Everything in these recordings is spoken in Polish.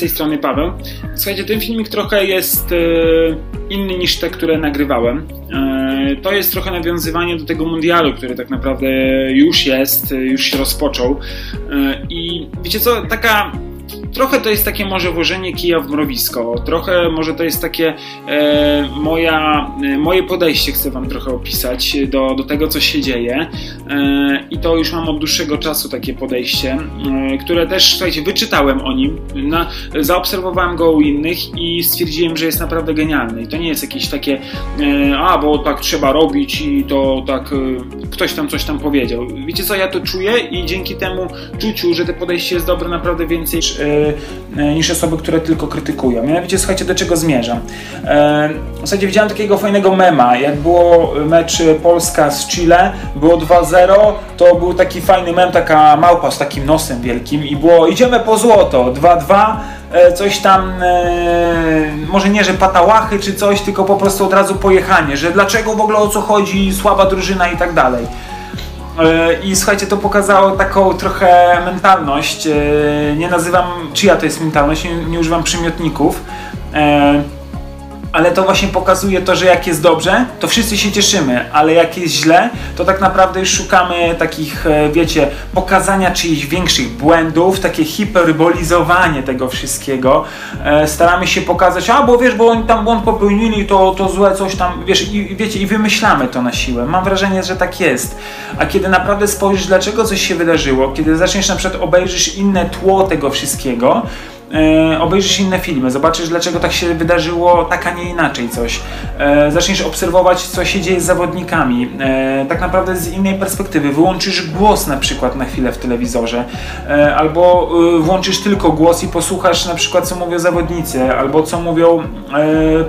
tej strony Paweł. Słuchajcie, ten filmik trochę jest e, inny niż te, które nagrywałem. E, to jest trochę nawiązywanie do tego mundialu, który tak naprawdę już jest, już się rozpoczął. E, I wiecie co, taka trochę to jest takie może włożenie kija w mrowisko, trochę może to jest takie e, moja, e, moje podejście, chcę Wam trochę opisać do, do tego, co się dzieje. E, I to już mam od dłuższego czasu takie podejście, e, które też, słuchajcie, wyczytałem o nim, na, zaobserwowałem go u innych i stwierdziłem, że jest naprawdę genialny. I to nie jest jakieś takie, e, a bo tak trzeba robić i to tak e, ktoś tam coś tam powiedział. Wiecie co, ja to czuję i dzięki temu czuciu, że to podejście jest dobre, naprawdę więcej E, niż osoby, które tylko krytykują. Mianowicie, słuchajcie, do czego zmierzam. E, w zasadzie widziałem takiego fajnego mema, jak było mecz Polska z Chile, było 2-0, to był taki fajny mem, taka małpa z takim nosem wielkim i było idziemy po złoto, 2-2, e, coś tam, może nie, że patałachy czy coś, tylko po prostu od razu pojechanie, że dlaczego w ogóle o co chodzi, słaba drużyna i tak dalej. E, I słuchajcie, to pokazało taką trochę mentalność. E, nie nazywam, czyja to jest mentalność, nie, nie używam przymiotników e, ale to właśnie pokazuje to, że jak jest dobrze, to wszyscy się cieszymy, ale jak jest źle, to tak naprawdę już szukamy takich, e, wiecie, pokazania czyichś większych błędów, takie hiperbolizowanie tego wszystkiego. E, staramy się pokazać, a bo wiesz, bo oni tam błąd popełnili, to, to złe coś tam, wiesz, i wiecie, i wymyślamy to na siłę. Mam wrażenie, że tak jest. A kiedy naprawdę spojrzysz, dlaczego coś się wydarzyło, kiedy zaczniesz na przykład obejrzysz inne tło tego wszystkiego, e, obejrzysz inne filmy, zobaczysz dlaczego tak się wydarzyło, tak a nie inaczej coś. E, zaczniesz obserwować, co się dzieje z zawodnikami, e, tak naprawdę z innej perspektywy. Wyłączysz głos na przykład na chwilę w telewizorze, albo e, włączysz tylko głos i posłuchasz na przykład, co mówią zawodnicy, albo co mówią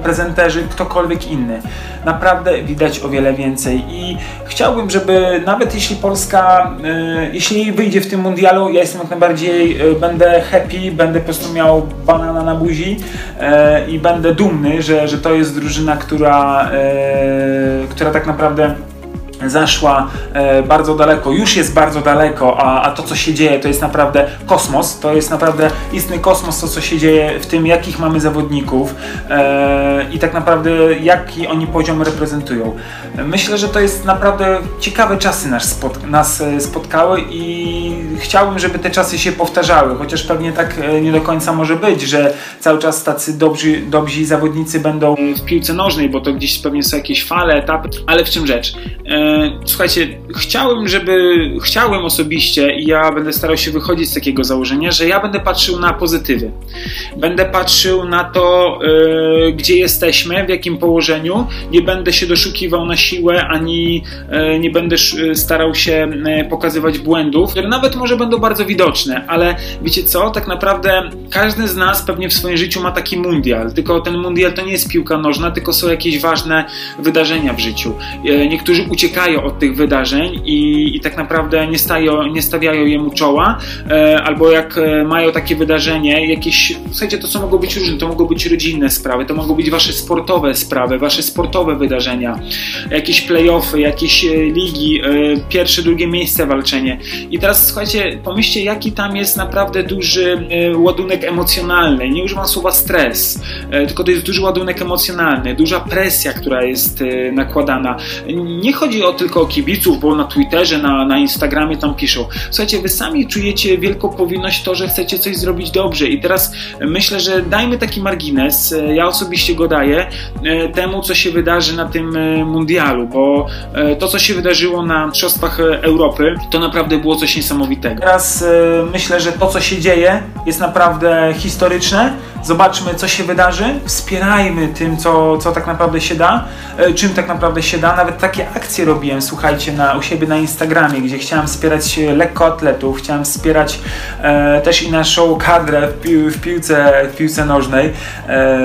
prezenterzy, ktokolwiek inny. Naprawdę widać o wiele więcej i chciałbym, żeby nawet jeśli Polska, jeśli wyjdzie w tym mundialu, ja jestem jak najbardziej, będę happy, będę po prostu miał banana na buzi e, i będę dumny, że, że to jest drużyna, która, e, która tak naprawdę zaszła e, bardzo daleko, już jest bardzo daleko, a, a to co się dzieje to jest naprawdę kosmos, to jest naprawdę istny kosmos to co się dzieje w tym jakich mamy zawodników e, i tak naprawdę jaki oni poziom reprezentują. Myślę, że to jest naprawdę ciekawe czasy nas, nas e, spotkały i chciałbym, żeby te czasy się powtarzały, chociaż pewnie tak e, nie do końca może być, że cały czas tacy dobrzy, dobrzy zawodnicy będą w piłce nożnej, bo to gdzieś pewnie są jakieś fale, etapy, ale w czym rzecz? E, słuchajcie, chciałem, żeby, chciałem osobiście i ja będę starał się wychodzić z takiego założenia, że ja będę patrzył na pozytywy. Będę patrzył na to, gdzie jesteśmy, w jakim położeniu. Nie będę się doszukiwał na siłę, ani nie będę starał się pokazywać błędów, nawet może będą bardzo widoczne, ale wiecie co, tak naprawdę każdy z nas pewnie w swoim życiu ma taki mundial, tylko ten mundial to nie jest piłka nożna, tylko są jakieś ważne wydarzenia w życiu. Niektórzy uciekają od tych wydarzeń i, i tak naprawdę nie, stają, nie stawiają jemu czoła, e, albo jak e, mają takie wydarzenie, jakieś, słuchajcie, to co mogą być różne, to mogą być rodzinne sprawy, to mogą być wasze sportowe sprawy, wasze sportowe wydarzenia, jakieś playoffy, jakieś e, ligi, e, pierwsze, drugie miejsce walczenie. I teraz słuchajcie, pomyślcie, jaki tam jest naprawdę duży e, ładunek emocjonalny. Nie używam słowa stres, e, tylko to jest duży ładunek emocjonalny, duża presja, która jest nakładana. Nie chodzi o tylko o kibiców, bo na Twitterze, na, na Instagramie tam piszą. Słuchajcie, wy sami czujecie wielką powinność to, że chcecie coś zrobić dobrze i teraz myślę, że dajmy taki margines, ja osobiście go daję, e, temu, co się wydarzy na tym e, mundialu, bo e, to, co się wydarzyło na Mistrzostwach Europy, to naprawdę było coś niesamowitego. Teraz myślę, że to, co się dzieje, jest naprawdę historyczne. Zobaczmy, co się wydarzy, wspierajmy tym, co, co tak naprawdę się da, czym tak naprawdę się da. Nawet takie akcje robiłem, słuchajcie, na, u siebie na Instagramie, gdzie chciałem wspierać lekkoatletów, chciałem wspierać e, też i naszą kadrę w, w, piłce, w piłce nożnej. E,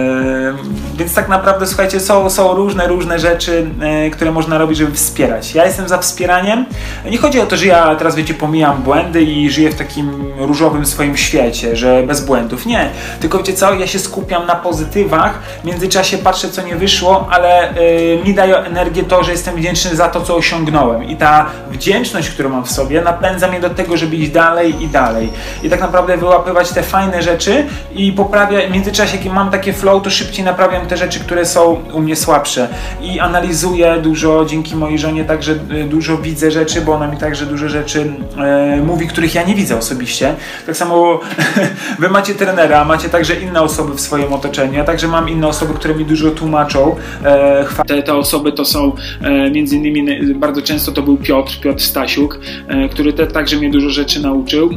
więc tak naprawdę, słuchajcie, są, są różne, różne rzeczy, e, które można robić, żeby wspierać. Ja jestem za wspieraniem. Nie chodzi o to, że ja teraz, wiecie, pomijam błędy i żyję w takim różowym swoim świecie, że bez błędów. Nie. Tylko wiecie co? Ja się skupiam na pozytywach, w międzyczasie patrzę co nie wyszło, ale yy, mi daje energię to, że jestem wdzięczny za to, co osiągnąłem. I ta wdzięczność, którą mam w sobie napędza mnie do tego, żeby iść dalej i dalej. I tak naprawdę wyłapywać te fajne rzeczy i poprawia, w międzyczasie jak mam takie flow, to szybciej naprawiam te rzeczy, które są u mnie słabsze. I analizuję dużo, dzięki mojej żonie także y, dużo widzę rzeczy, bo ona mi także dużo rzeczy e, mówi, których ja nie widzę osobiście. Tak samo wy macie trenera, macie także inne osoby w swoim otoczeniu, ja także mam inne osoby, które mi dużo tłumaczą. E, te, te osoby to są e, między innymi bardzo często to był Piotr, Piotr Stasiuk, e, który te, także mnie dużo rzeczy nauczył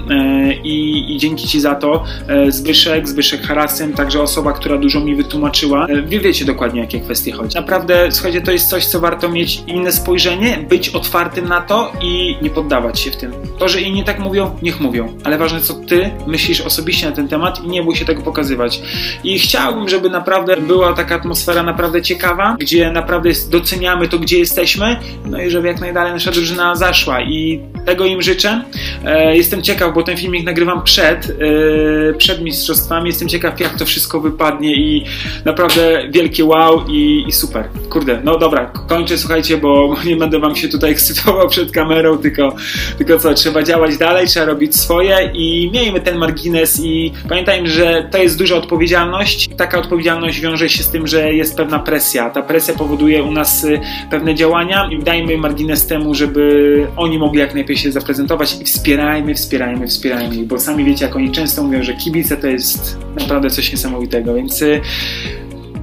i, i, dzięki Ci za to Zbyszek, Zbyszek Harasem, także osoba, która dużo mi wytłumaczyła. Wy wiecie dokładnie, jakie kwestie chodzi. Naprawdę, słuchajcie, to jest coś, co warto mieć inne spojrzenie, być otwartym na to i nie poddawać się w tym. To, że inni tak mówią, niech mówią, ale ważne, co Ty myślisz osobiście na ten temat i nie bój się tego pokazywać. I chciałbym, żeby naprawdę była taka atmosfera naprawdę ciekawa, gdzie naprawdę doceniamy to, gdzie jesteśmy, no i żeby jak najdalej nasza drużyna zaszła i tego im życzę. E, jestem ciekaw, bo ten filmik nagrywam przed, e, przed mistrzostwami, jestem ciekaw jak to wszystko wypadnie i naprawdę wielkie wow i, i super. Kurde, no dobra, kończę, słuchajcie, bo nie będę wam się tutaj ekscytował przed kamerą, tylko, tylko co, trzeba działać dalej, trzeba robić swoje i miejmy ten margines i pamiętajmy, że to jest duża odpowiedzialność. Taka odpowiedzialność wiąże się z tym, że jest pewna presja. Ta presja powoduje u nas y, pewne działania i dajmy margines temu, żeby oni mogli jak najlepiej się zaprezentować i wspierajmy, wspierajmy, wspierajmy, bo sami wiecie, jak oni często mówią, że kibice to jest naprawdę coś niesamowitego, więc y,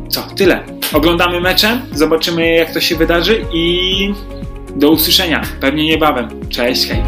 co, tyle. Oglądamy mecze, zobaczymy jak to się wydarzy i do usłyszenia, pewnie niebawem. Cześć, hej.